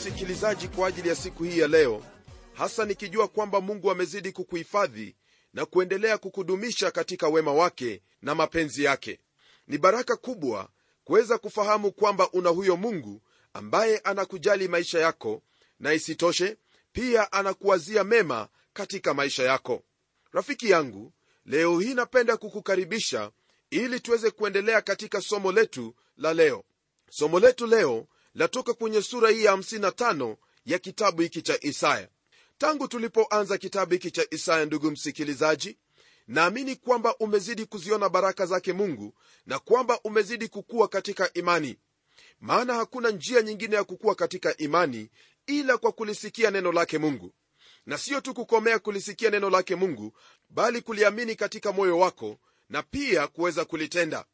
msikilizaji kwa ajili ya siku hii ya leo hasa nikijua kwamba mungu amezidi kukuhifadhi na kuendelea kukudumisha katika wema wake na mapenzi yake. Ni baraka kubwa kuweza kufahamu kwamba una huyo mungu ambaye anakujali maisha yako na isitoshe pia anakuwazia mema katika maisha yako. Rafiki yangu leo hii napenda kukukaribisha ili tuweze kuendelea katika somo letu la leo. Somo letu leo latoka kwenye sura hii ya 55 ya kitabu hiki cha isaya. Tangu tulipoanza kitabu hiki cha isaya ndugu msikilizaji naamini kwamba umezidi kuziona baraka zake mungu na kwamba umezidi kukua katika imani. Maana hakuna njia nyingine ya kukua katika imani ila kwa kulisikia neno lake mungu. Na siyo tu kukomea kulisikia neno lake mungu bali kuliamini katika moyo wako na pia kuweza kulitenda.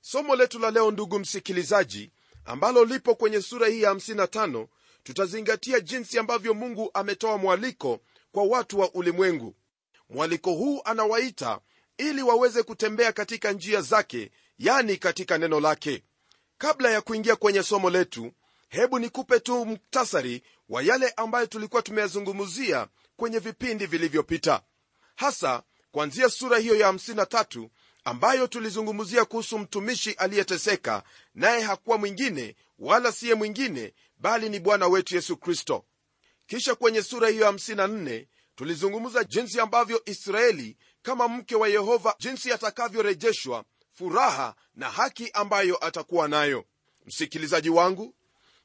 Somo letu la leo ndugu msikilizaji ambalo lipo kwenye sura hii ya 55 tutazingatia jinsi ambavyo mungu ametoa mwaliko kwa watu wa ulimwengu. Mwaliko huu anawaita ili waweze kutembea katika njia zake yani katika neno lake. Kabla ya kuingia kwenye somo letu hebu nikupe tu muktasari wa yale ambayo tulikuwa tumeyazungumzia kwenye vipindi vilivyopita. Hasa kuanzia sura hiyo ya 53 ambayo tulizungumzia kuhusu mtumishi aliyeteseka naye hakuwa mwingine wala siye mwingine bali ni bwana wetu yesu kristo. Kisha kwenye sura hiyo 54 tulizungumza jinsi ambavyo israeli kama mke wa yehova jinsi atakavyorejeshwa furaha na haki ambayo atakuwa nayo. Msikilizaji wangu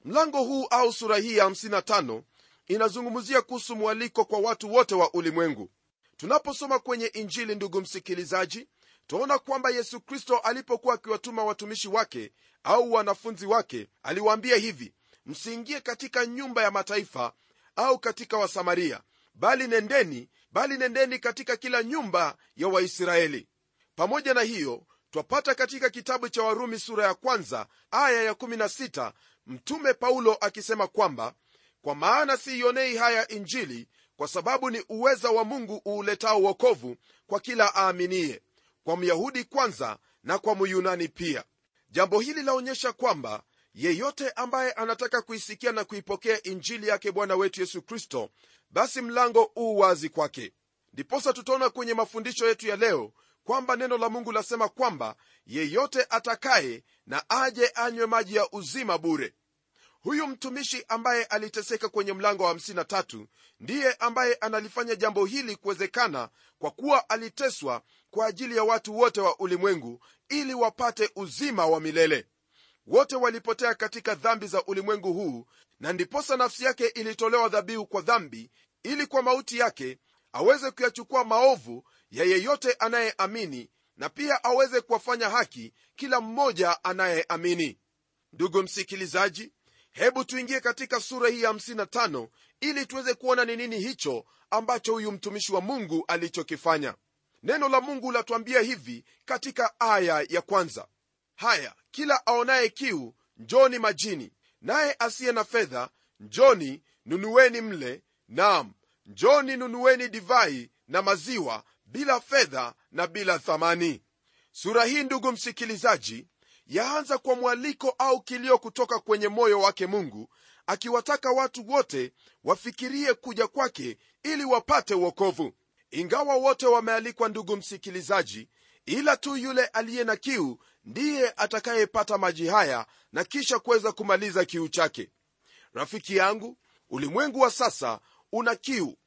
mlango huu au sura hii ya 55 inazungumzia kuhusu mwaliko kwa watu wote wa ulimwengu. Tunaposoma kwenye injili ndugu msikilizaji twaona kwamba yesu kristo alipokuwa akiwatuma watumishi wake au wanafunzi wake aliwaambia hivi msiingie katika nyumba ya mataifa au katika wasamaria bali nendeni bali nendeni katika kila nyumba ya waisraeli. Pamoja na hiyo twapata katika kitabu cha warumi sura ya kwanza aya ya16 mtume paulo akisema kwamba kwa maana siionei haya injili kwa sababu ni uweza wa mungu uuletao wokovu kwa kila aaminiye kwa myahudi kwanza na kwa myunani pia. Jambo hili laonyesha kwamba yeyote ambaye anataka kuisikia na kuipokea injili yake bwana wetu yesu kristo basi mlango uu wazi kwake. Ndiposa tutaona kwenye mafundisho yetu ya leo kwamba neno la mungu lasema kwamba yeyote atakaye na aje anywe maji ya uzima bure huyu mtumishi ambaye aliteseka kwenye mlango wa 53 ndiye ambaye analifanya jambo hili kuwezekana kwa kuwa aliteswa kwa ajili ya watu wote wa ulimwengu ili wapate uzima wa milele. Wote walipotea katika dhambi za ulimwengu huu na ndiposa nafsi yake ilitolewa dhabihu kwa dhambi ili kwa mauti yake aweze kuyachukua maovu ya yeyote anayeamini na pia aweze kuwafanya haki kila mmoja anayeamini. Ndugu msikilizaji hebu tuingie katika sura hii ya 55 ili tuweze kuona ni nini hicho ambacho huyu mtumishi wa mungu alichokifanya. Neno la mungu latuambia hivi katika aya ya kwanza. Haya kila aonaye kiu njoni majini. Naye asiye na fedha njoni nunuweni mle. Nam njoni nunuweni divai na maziwa bila fedha na bila thamani. Sura hii ndugu msikilizaji yaanza kwa mwaliko au kilio kutoka kwenye moyo wake mungu akiwataka watu wote wafikirie kuja kwake ili wapate uokovu ingawa wote wamealikwa ndugu msikilizaji ila tu yule aliye na kiu ndiye atakayepata maji haya na kisha kuweza kumaliza kiu chake. Rafiki yangu ulimwengu wa sasa una kiu.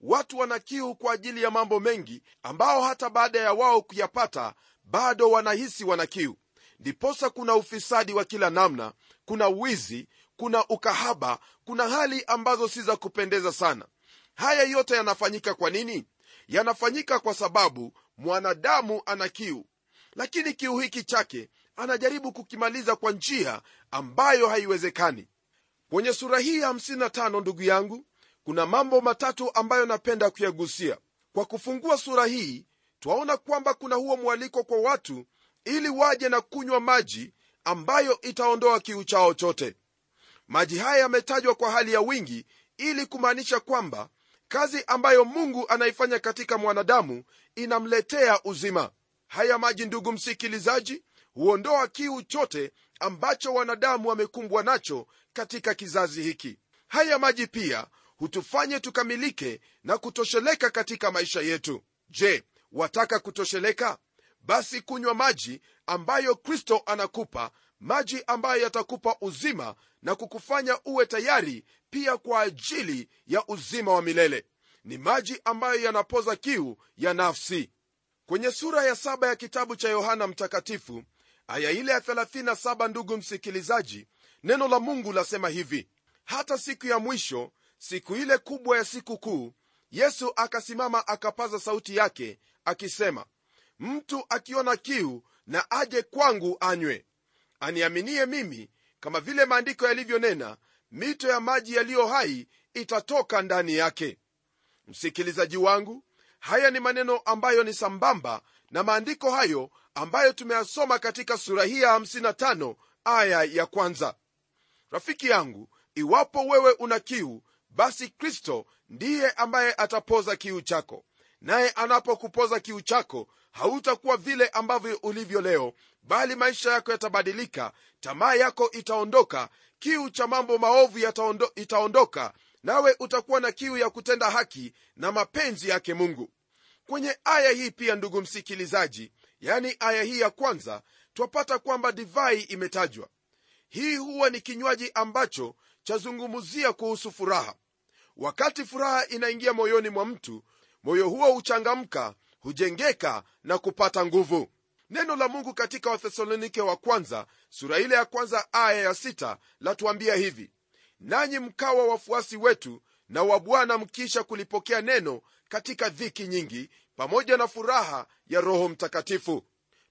Watu wana kiu kwa ajili ya mambo mengi ambao hata baada ya wao kuyapata bado wanahisi wana kiu ndiposa kuna ufisadi wa kila namna kuna wizi kuna ukahaba kuna hali ambazo si za kupendeza sana. Haya yote yanafanyika kwa nini? Yanafanyika kwa sababu mwanadamu ana kiu. Lakini kiu hiki chake anajaribu kukimaliza kwa njia ambayo haiwezekani. Kwenye sura hii ya 55 ndugu yangu kuna mambo matatu ambayo napenda kuyagusia. Kwa kufungua sura hii twaona kwamba kuna huo mwaliko kwa watu ili waje na kunywa maji ambayo itaondoa kiu chao chote. Maji haya yametajwa kwa hali ya wingi ili kumaanisha kwamba kazi ambayo mungu anaifanya katika mwanadamu inamletea uzima. Haya maji ndugu msikilizaji huondoa kiu chote ambacho wanadamu wamekumbwa nacho katika kizazi hiki. Haya maji pia hutufanye tukamilike na kutosheleka katika maisha yetu. Je wataka kutosheleka basi kunywa maji ambayo kristo anakupa maji ambayo yatakupa uzima na kukufanya uwe tayari pia kwa ajili ya uzima wa milele. Ni maji ambayo yanapoza kiu ya nafsi. Kwenye sura ya saba ya kitabu cha yohana mtakatifu aya ile ya 37 ndugu msikilizaji neno la mungu lasema hivi. Hata siku ya mwisho siku ile kubwa ya siku kuu yesu akasimama akapaza sauti yake akisema mtu akiona kiu na aje kwangu anywe. Aniaminie mimi kama vile maandiko yalivyonena mito ya maji yaliyo hai itatoka ndani yake. Msikilizaji wangu haya ni maneno ambayo ni sambamba na maandiko hayo ambayo tumeyasoma katika sura hii ya 55 aya ya kwanza. Rafiki yangu iwapo wewe una kiu basi kristo ndiye ambaye atapoza kiu chako naye anapokupoza kiu chako hautakuwa vile ambavyo ulivyo leo bali maisha yako yatabadilika tamaa yako itaondoka kiu cha mambo maovu yataondo, itaondoka nawe utakuwa na kiu ya kutenda haki na mapenzi yake mungu. Kwenye aya hii pia ndugu msikilizaji yani aya hii ya kwanza twapata kwamba divai imetajwa. Hii huwa ni kinywaji ambacho chazungumzia kuhusu furaha. Wakati furaha inaingia moyoni mwa mtu moyo huo huchangamka hujengeka na kupata nguvu. Neno la mungu katika wathesalonike wa kwanza sura ile ya kwanza aya ya sita latuambia hivi nanyi mkawa wafuasi wetu na wa bwana mkisha kulipokea neno katika dhiki nyingi pamoja na furaha ya roho mtakatifu.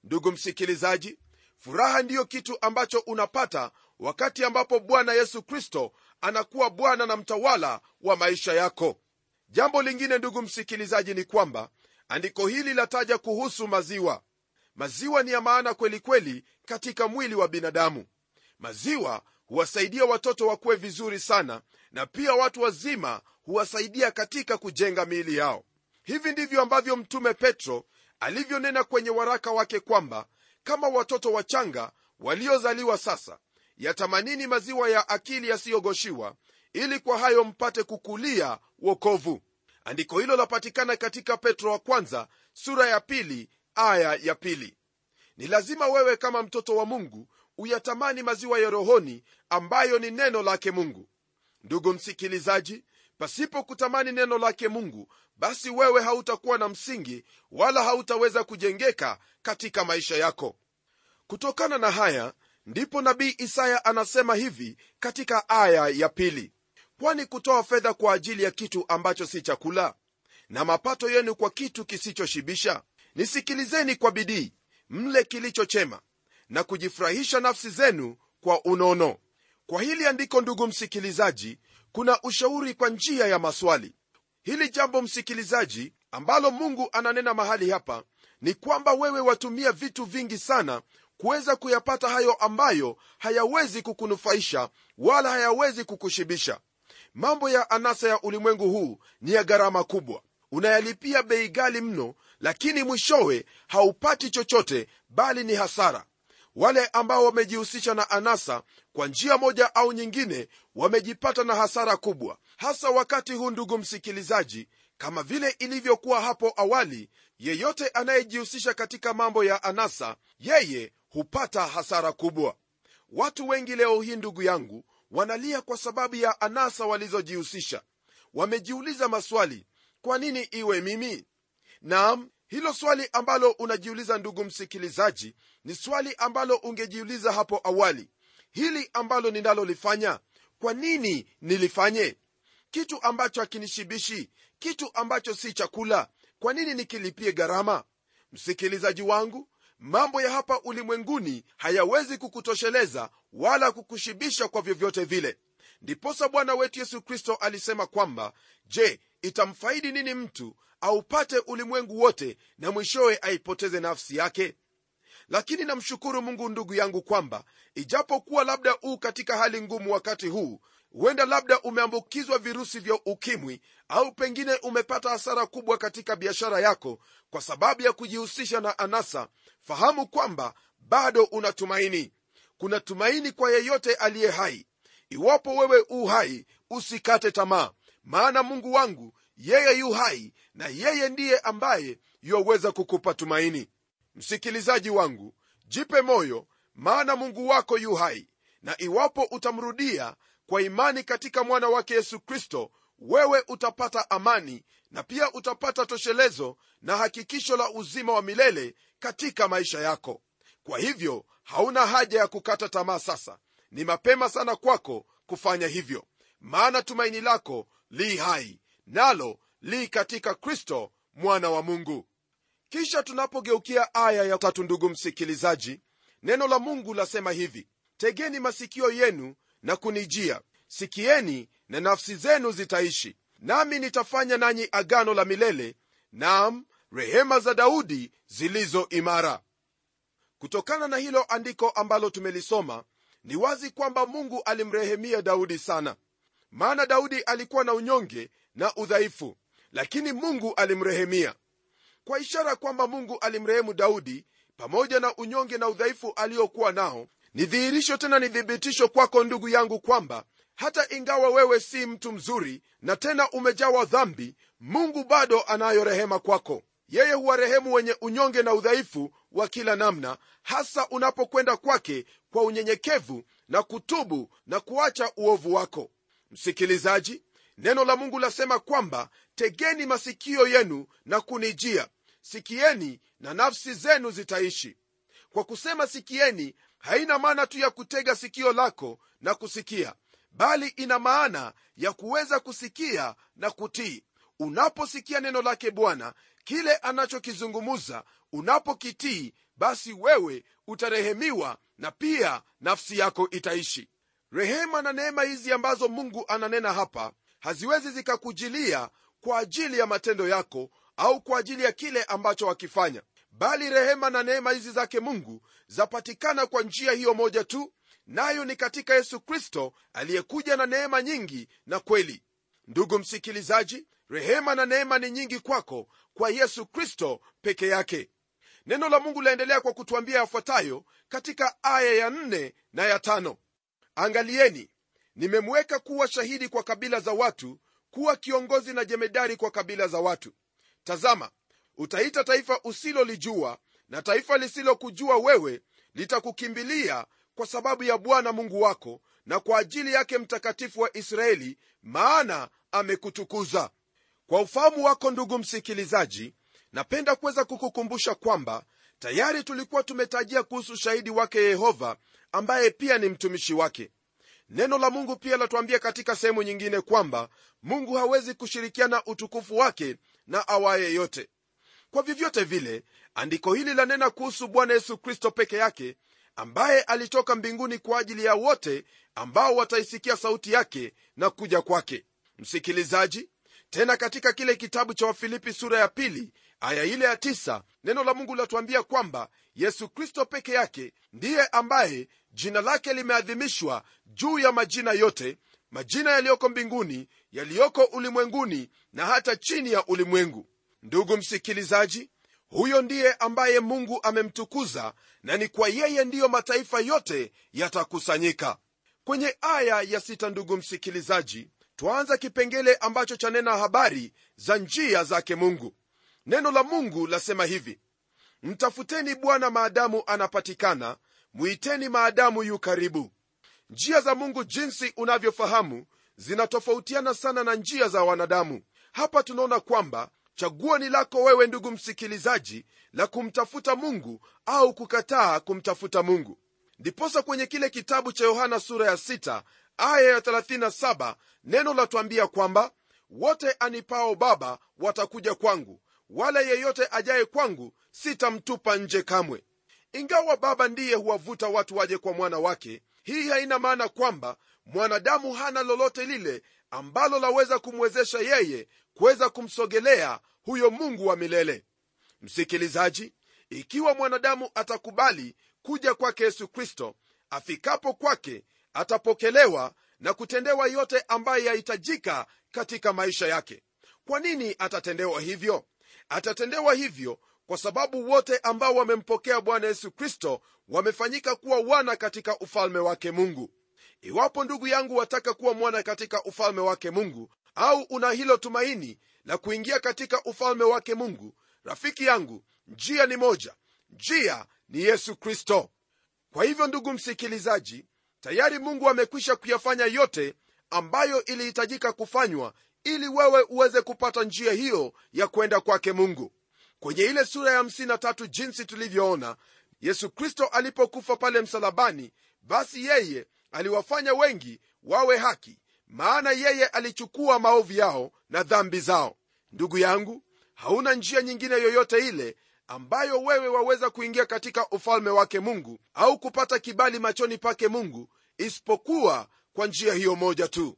Ndugu msikilizaji furaha ndiyo kitu ambacho unapata wakati ambapo bwana yesu kristo anakuwa bwana na mtawala wa maisha yako jambo lingine ndugu msikilizaji ni kwamba andiko hili lataja kuhusu maziwa. Maziwa ni ya maana kweli kweli katika mwili wa binadamu. Maziwa huwasaidia watoto wakuwe vizuri sana na pia watu wazima huwasaidia katika kujenga miili yao. Hivi ndivyo ambavyo mtume petro alivyonena kwenye waraka wake kwamba kama watoto wachanga waliozaliwa sasa yatamanini maziwa ya akili yasiyogoshiwa ili kwa hayo mpate kukulia wokovu. Andiko hilo lapatikana katika petro wa kwanza sura ya pili aya ya pili. Ni lazima wewe kama mtoto wa mungu uyatamani maziwa ya rohoni ambayo ni neno lake mungu. Ndugu msikilizaji pasipo kutamani neno lake mungu basi wewe hautakuwa na msingi wala hautaweza kujengeka katika maisha yako. Kutokana na haya ndipo nabii isaya anasema hivi katika aya ya pili kwani kutoa fedha kwa ajili ya kitu ambacho si chakula? Na mapato yenu kwa kitu kisichoshibisha? Nisikilizeni kwa bidii mle kilichochema na kujifurahisha nafsi zenu kwa unono. Kwa hili andiko ndugu msikilizaji kuna ushauri kwa njia ya maswali. Hili jambo msikilizaji ambalo mungu ananena mahali hapa ni kwamba wewe watumia vitu vingi sana kuweza kuyapata hayo ambayo hayawezi kukunufaisha wala hayawezi kukushibisha mambo ya anasa ya ulimwengu huu ni ya gharama kubwa. Unayalipia bei gali mno lakini mwishowe haupati chochote bali ni hasara. Wale ambao wamejihusisha na anasa kwa njia moja au nyingine wamejipata na hasara kubwa. Hasa wakati huu ndugu msikilizaji kama vile ilivyokuwa hapo awali yeyote anayejihusisha katika mambo ya anasa yeye hupata hasara kubwa. Watu wengi leo hii ndugu yangu wanalia kwa sababu ya anasa walizojihusisha. Wamejiuliza maswali kwa nini iwe mimi? Naam hilo swali ambalo unajiuliza ndugu msikilizaji ni swali ambalo ungejiuliza hapo awali. Hili ambalo ninalolifanya kwa nini nilifanye? Kitu ambacho hakinishibishi kitu ambacho si chakula kwa nini nikilipie gharama? Msikilizaji wangu mambo ya hapa ulimwenguni hayawezi kukutosheleza wala kukushibisha kwa vyovyote vile. Ndiposa bwana wetu yesu kristo alisema kwamba je itamfaidi nini mtu aupate ulimwengu wote na mwishowe aipoteze nafsi yake? Lakini namshukuru mungu ndugu yangu kwamba ijapokuwa labda uu katika hali ngumu wakati huu huenda labda umeambukizwa virusi vya ukimwi au pengine umepata hasara kubwa katika biashara yako kwa sababu ya kujihusisha na anasa. Fahamu kwamba bado una tumaini. Kuna tumaini kwa yeyote aliye hai. Iwapo wewe u hai usikate tamaa maana mungu wangu yeye yu hai na yeye ndiye ambaye yuwaweza kukupa tumaini. Msikilizaji wangu jipe moyo maana mungu wako yu hai na iwapo utamrudia kwa imani katika mwana wake yesu kristo wewe utapata amani na pia utapata toshelezo na hakikisho la uzima wa milele katika maisha yako. Kwa hivyo hauna haja ya kukata tamaa sasa. Ni mapema sana kwako kufanya hivyo. Maana tumaini lako li hai nalo li katika kristo mwana wa mungu. Kisha tunapogeukia aya ya tatu ndugu msikilizaji neno la mungu lasema hivi tegeni masikio yenu na kunijia. Sikieni na nafsi zenu zitaishi. Nami nitafanya nanyi agano la milele nam rehema za daudi zilizo imara. Kutokana na hilo andiko ambalo tumelisoma ni wazi kwamba mungu alimrehemia daudi sana. Maana daudi alikuwa na unyonge na udhaifu lakini mungu alimrehemia. Kwa ishara kwamba mungu alimrehemu daudi pamoja na unyonge na udhaifu aliokuwa nao ni dhihirisho tena ni thibitisho kwako ndugu yangu kwamba hata ingawa wewe si mtu mzuri na tena umejawa dhambi mungu bado anayo rehema kwako. Yeye huwarehemu wenye unyonge na udhaifu wa kila namna hasa unapokwenda kwake kwa unyenyekevu na kutubu na kuacha uovu wako. Msikilizaji neno la mungu lasema kwamba tegeni masikio yenu na kunijia. Sikieni na nafsi zenu zitaishi. Kwa kusema sikieni haina maana tu ya kutega sikio lako na kusikia bali ina maana ya kuweza kusikia na kutii. Unaposikia neno lake bwana kile anachokizungumuza unapokitii basi wewe utarehemiwa na pia nafsi yako itaishi. Rehema na neema hizi ambazo mungu ananena hapa haziwezi zikakujilia kwa ajili ya matendo yako au kwa ajili ya kile ambacho wakifanya bali rehema na neema hizi zake mungu zapatikana kwa njia hiyo moja tu nayo ni katika yesu kristo aliyekuja na neema nyingi na kweli. Ndugu msikilizaji rehema na neema ni nyingi kwako kwa yesu kristo peke yake. Neno la mungu laendelea kwa kutwambia yafuatayo katika aya ya nne na ya tano. Angalieni nimemweka kuwa shahidi kwa kabila za watu kuwa kiongozi na jemedari kwa kabila za watu. Tazama utaita taifa usilolijua na taifa lisilokujua wewe litakukimbilia kwa sababu ya bwana mungu wako na kwa ajili yake mtakatifu wa israeli maana amekutukuza. Kwa ufahamu wako ndugu msikilizaji napenda kuweza kukukumbusha kwamba tayari tulikuwa tumetajia kuhusu shahidi wake yehova ambaye pia ni mtumishi wake. Neno la mungu pia latuambia katika sehemu nyingine kwamba mungu hawezi kushirikiana utukufu wake na awaye yote kwa vyovyote vile andiko hili lanena kuhusu bwana yesu kristo peke yake ambaye alitoka mbinguni kwa ajili ya wote ambao wataisikia sauti yake na kuja kwake. Msikilizaji tena katika kile kitabu cha wafilipi sura ya pili aya ile ya tisa neno la mungu latuambia kwamba yesu kristo peke yake ndiye ambaye jina lake limeadhimishwa juu ya majina yote majina yaliyoko mbinguni yaliyoko ulimwenguni na hata chini ya ulimwengu ndugu msikilizaji huyo ndiye ambaye mungu amemtukuza na ni kwa yeye ndiyo mataifa yote yatakusanyika. Kwenye aya ya sita ndugu msikilizaji twaanza kipengele ambacho chanena habari za njia zake mungu. Neno la mungu lasema hivi mtafuteni bwana maadamu anapatikana mwiteni maadamu yu karibu. Njia za mungu jinsi unavyofahamu zinatofautiana sana na njia za wanadamu. Hapa tunaona kwamba chaguo ni lako wewe ndugu msikilizaji la kumtafuta mungu au kukataa kumtafuta mungu. Ndiposa kwenye kile kitabu cha yohana sura ya 6 aya ya 37 neno latwambia kwamba wote anipao baba watakuja kwangu wala yeyote ajaye kwangu sitamtupa nje kamwe. Ingawa baba ndiye huwavuta watu waje kwa mwana wake hii haina maana kwamba mwanadamu hana lolote lile ambalo laweza kumwezesha yeye kuweza kumsogelea huyo mungu wa milele. Msikilizaji ikiwa mwanadamu atakubali kuja kwake yesu kristo afikapo kwake atapokelewa na kutendewa yote ambaye yahitajika katika maisha yake. Kwa nini atatendewa hivyo? Atatendewa hivyo kwa sababu wote ambao wamempokea bwana yesu kristo wamefanyika kuwa wana katika ufalme wake mungu iwapo ndugu yangu wataka kuwa mwana katika ufalme wake mungu au una hilo tumaini la kuingia katika ufalme wake mungu rafiki yangu njia ni moja njia ni yesu kristo. Kwa hivyo ndugu msikilizaji tayari mungu amekwisha kuyafanya yote ambayo ilihitajika kufanywa ili wewe uweze kupata njia hiyo ya kwenda kwake mungu. Kwenye ile sura ya 53 jinsi tulivyoona yesu kristo alipokufa pale msalabani basi yeye aliwafanya wengi wawe haki maana yeye alichukua maovu yao na dhambi zao. Ndugu yangu hauna njia nyingine yoyote ile ambayo wewe waweza kuingia katika ufalme wake mungu au kupata kibali machoni pake mungu isipokuwa kwa njia hiyo moja tu.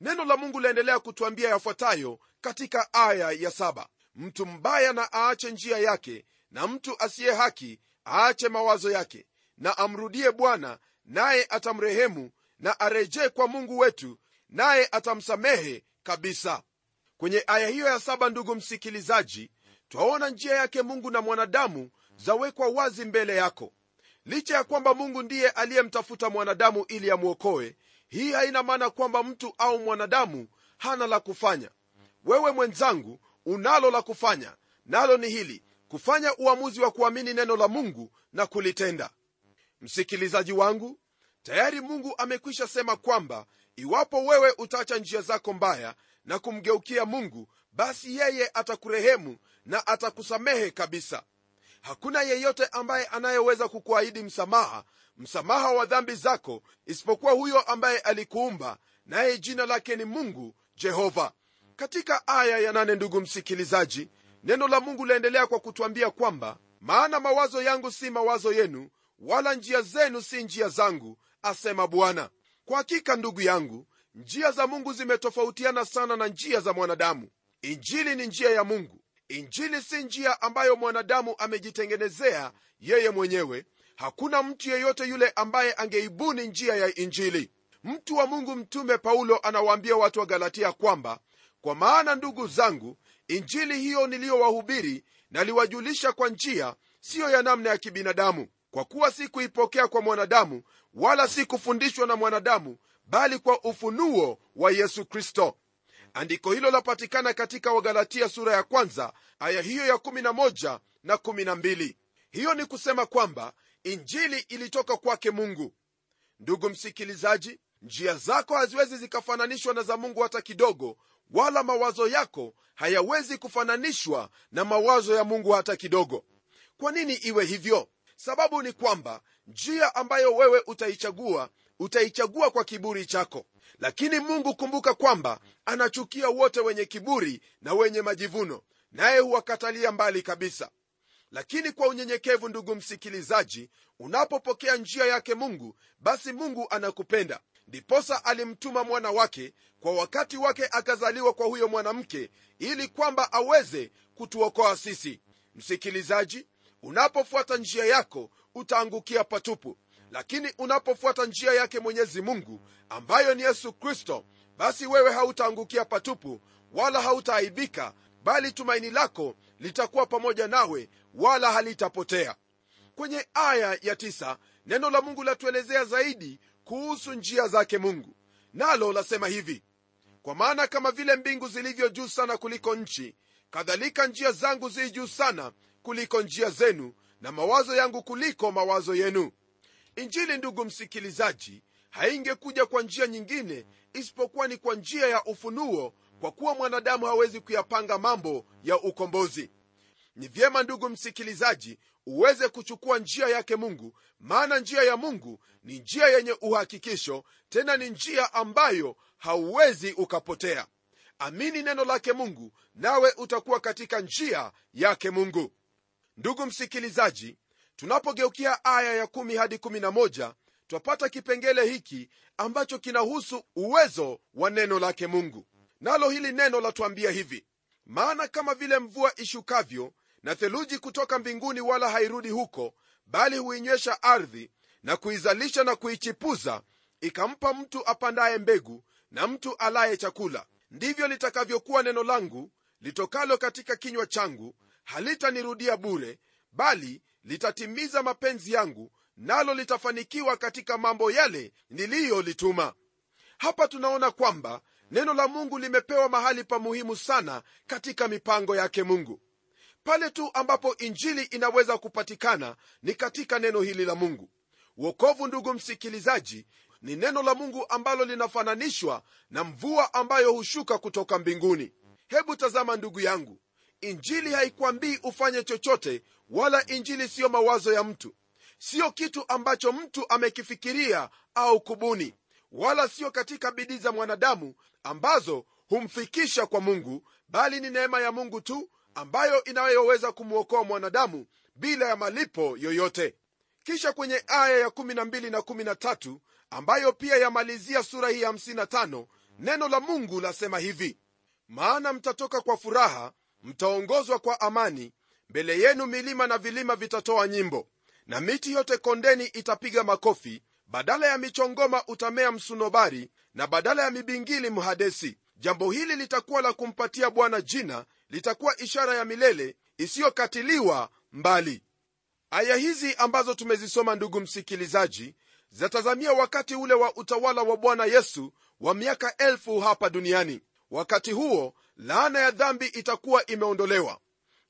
Neno la mungu laendelea kutuambia yafuatayo katika aya ya saba. Mtu mbaya na aache njia yake na mtu asiye haki aache mawazo yake na amrudie bwana naye atamrehemu na arejee kwa mungu wetu naye atamsamehe kabisa. Kwenye aya hiyo ya saba ndugu msikilizaji twaona njia yake mungu na mwanadamu zawekwa wazi mbele yako. Licha ya kwamba mungu ndiye aliyemtafuta mwanadamu ili amwokoe hii haina maana kwamba mtu au mwanadamu hana la kufanya. Wewe mwenzangu unalo la kufanya. Nalo ni hili kufanya uamuzi wa kuamini neno la mungu na kulitenda msikilizaji wangu tayari mungu amekwisha sema kwamba iwapo wewe utaacha njia zako mbaya na kumgeukia mungu basi yeye atakurehemu na atakusamehe kabisa. Hakuna yeyote ambaye anayeweza kukuahidi msamaha msamaha wa dhambi zako isipokuwa huyo ambaye alikuumba naye jina lake ni mungu jehova. Katika aya ya nane ndugu msikilizaji neno la mungu laendelea kwa kutwambia kwamba maana mawazo yangu si mawazo yenu wala njia zenu si njia zangu asema bwana. Kwa hakika ndugu yangu njia za mungu zimetofautiana sana na njia za mwanadamu. Injili ni njia ya mungu. Injili si njia ambayo mwanadamu amejitengenezea yeye mwenyewe. Hakuna mtu yeyote yule ambaye angeibuni njia ya injili. Mtu wa mungu mtume paulo anawaambia watu wa galatia kwamba kwa maana ndugu zangu injili hiyo niliyowahubiri naliwajulisha kwa njia siyo ya namna ya kibinadamu kwa kuwa si kuipokea kwa mwanadamu wala si kufundishwa na mwanadamu bali kwa ufunuo wa yesu kristo. Andiko hilo lapatikana katika wagalatia sura ya kwanza aya hiyo ya 11 na 12 hiyo ni kusema kwamba injili ilitoka kwake mungu. Ndugu msikilizaji njia zako haziwezi zikafananishwa na za mungu hata kidogo wala mawazo yako hayawezi kufananishwa na mawazo ya mungu hata kidogo. Kwa nini iwe hivyo sababu ni kwamba njia ambayo wewe utaichagua utaichagua kwa kiburi chako. Lakini mungu kumbuka kwamba anachukia wote wenye kiburi na wenye majivuno naye huwakatalia mbali kabisa. Lakini kwa unyenyekevu ndugu msikilizaji unapopokea njia yake mungu basi mungu anakupenda. Ndiposa alimtuma mwana wake kwa wakati wake akazaliwa kwa huyo mwanamke ili kwamba aweze kutuokoa sisi. Msikilizaji unapofuata njia yako utaangukia patupu. Lakini unapofuata njia yake mwenyezi mungu ambayo ni yesu kristo basi wewe hautaangukia patupu wala hautaaibika bali tumaini lako litakuwa pamoja nawe wala halitapotea. Kwenye aya ya tisa, neno la mungu latuelezea zaidi kuhusu njia zake mungu. Nalo lasema hivi kwa maana kama vile mbingu zilivyo juu sana kuliko nchi kadhalika njia zangu zi juu sana kuliko njia zenu na mawazo yangu kuliko mawazo yenu. Injili ndugu msikilizaji haingekuja kwa njia nyingine isipokuwa ni kwa njia ya ufunuo kwa kuwa mwanadamu hawezi kuyapanga mambo ya ukombozi. Ni vyema ndugu msikilizaji uweze kuchukua njia yake mungu maana njia ya mungu ni njia yenye uhakikisho tena ni njia ambayo hauwezi ukapotea. Amini neno lake mungu nawe utakuwa katika njia yake mungu ndugu msikilizaji tunapogeukia aya ya 1 hadi 11 twapata kipengele hiki ambacho kinahusu uwezo wa neno lake mungu. Nalo hili neno latuambia hivi maana kama vile mvua ishukavyo na theluji kutoka mbinguni wala hairudi huko bali huinywesha ardhi na kuizalisha na kuichipuza ikampa mtu apandaye mbegu na mtu alaye chakula. Ndivyo litakavyokuwa neno langu litokalo katika kinywa changu halitanirudia bure bali litatimiza mapenzi yangu nalo litafanikiwa katika mambo yale niliyolituma. Hapa tunaona kwamba neno la mungu limepewa mahali pa muhimu sana katika mipango yake mungu. Pale tu ambapo injili inaweza kupatikana ni katika neno hili la mungu. Wokovu ndugu msikilizaji ni neno la mungu ambalo linafananishwa na mvua ambayo hushuka kutoka mbinguni. Hebu tazama ndugu yangu injili haikwambii ufanye chochote wala injili siyo mawazo ya mtu. Siyo kitu ambacho mtu amekifikiria au kubuni wala siyo katika bidii za mwanadamu ambazo humfikisha kwa mungu bali ni neema ya mungu tu ambayo inayoweza kumwokoa mwanadamu bila ya malipo yoyote. Kisha kwenye aya ya 12 na 13 ambayo pia yamalizia sura hii ya 55 neno la mungu lasema hivi maana mtatoka kwa furaha mtaongozwa kwa amani mbele yenu milima na vilima vitatoa nyimbo na miti yote kondeni itapiga makofi. Badala ya michongoma utamea msunobari na badala ya mibingili mhadesi. Jambo hili litakuwa la kumpatia bwana jina litakuwa ishara ya milele isiyokatiliwa mbali. Aya hizi ambazo tumezisoma ndugu msikilizaji zatazamia wakati ule wa utawala wa bwana yesu wa miaka elfu hapa duniani. Wakati huo laana ya dhambi itakuwa imeondolewa.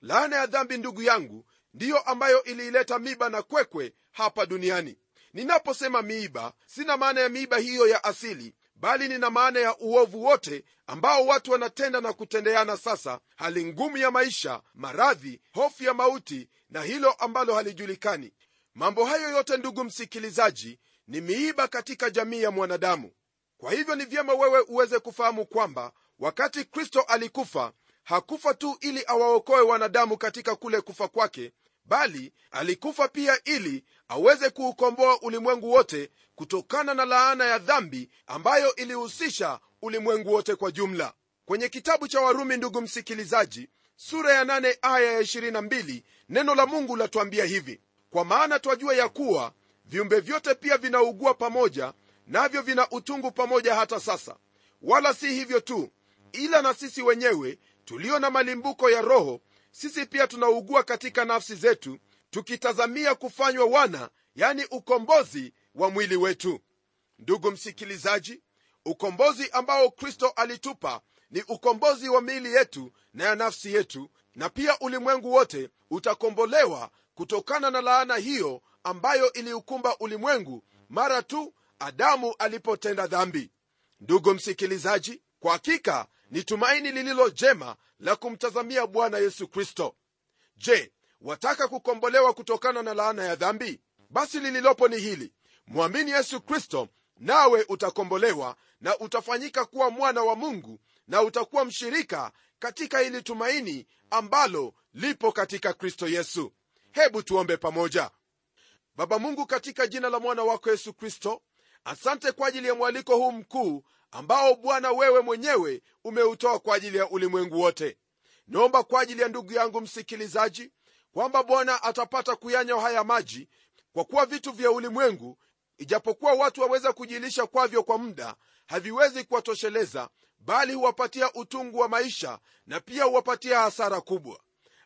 Laana ya dhambi ndugu yangu ndiyo ambayo iliileta miba na kwekwe hapa duniani. Ninaposema miiba sina maana ya miiba hiyo ya asili bali nina maana ya uovu wote ambao watu wanatenda na kutendeana sasa. Hali ngumu ya maisha maradhi hofu ya mauti na hilo ambalo halijulikani. Mambo hayo yote ndugu msikilizaji ni miiba katika jamii ya mwanadamu. Kwa hivyo ni vyema wewe uweze kufahamu kwamba wakati kristo alikufa hakufa tu ili awaokoe wanadamu katika kule kufa kwake bali alikufa pia ili aweze kuukomboa ulimwengu wote kutokana na laana ya dhambi ambayo ilihusisha ulimwengu wote kwa jumla. Kwenye kitabu cha warumi ndugu msikilizaji sura ya 8 aya ya 22 neno la mungu latuambia hivi. Kwa maana twajua ya kuwa viumbe vyote pia vinaugua pamoja navyo vina utungu pamoja hata sasa. Wala si hivyo tu ila na sisi wenyewe tulio na malimbuko ya roho sisi pia tunaugua katika nafsi zetu tukitazamia kufanywa wana yani ukombozi wa mwili wetu. Ndugu msikilizaji ukombozi ambao kristo alitupa ni ukombozi wa miili yetu na ya nafsi yetu na pia ulimwengu wote utakombolewa kutokana na laana hiyo ambayo iliukumba ulimwengu mara tu adamu alipotenda dhambi. Ndugu msikilizaji kwa hakika ni tumaini lililo jema la kumtazamia bwana yesu kristo. Je wataka kukombolewa kutokana na laana ya dhambi? Basi lililopo ni hili. Mwamini yesu kristo nawe utakombolewa na utafanyika kuwa mwana wa mungu na utakuwa mshirika katika hili tumaini ambalo lipo katika kristo yesu. Hebu tuombe pamoja. Baba mungu katika jina la mwana wako yesu kristo asante kwa ajili ya mwaliko huu mkuu ambao bwana wewe mwenyewe umeutoa kwa ajili ya ulimwengu wote. Naomba kwa ajili ya ndugu yangu msikilizaji kwamba bwana atapata kuyanywa haya maji kwa kuwa vitu vya ulimwengu ijapokuwa watu waweza kujilisha kwavyo kwa muda haviwezi kuwatosheleza bali huwapatia utungu wa maisha na pia huwapatia hasara kubwa.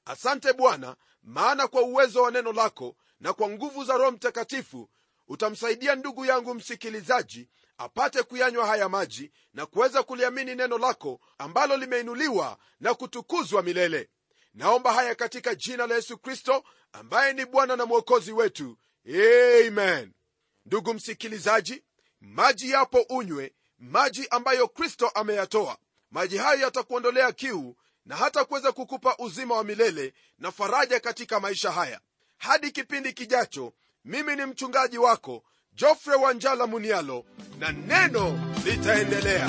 Asante bwana maana kwa uwezo wa neno lako na kwa nguvu za roho mtakatifu utamsaidia ndugu yangu msikilizaji apate kuyanywa haya maji na kuweza kuliamini neno lako ambalo limeinuliwa na kutukuzwa milele. Naomba haya katika jina la yesu kristo ambaye ni bwana na mwokozi wetu. Amen. Ndugu msikilizaji maji yapo unywe maji ambayo kristo ameyatoa. Maji hayo yatakuondolea kiu na hata kuweza kukupa uzima wa milele na faraja katika maisha haya. Hadi kipindi kijacho mimi ni mchungaji wako jofre wanjala munialo na neno litaendelea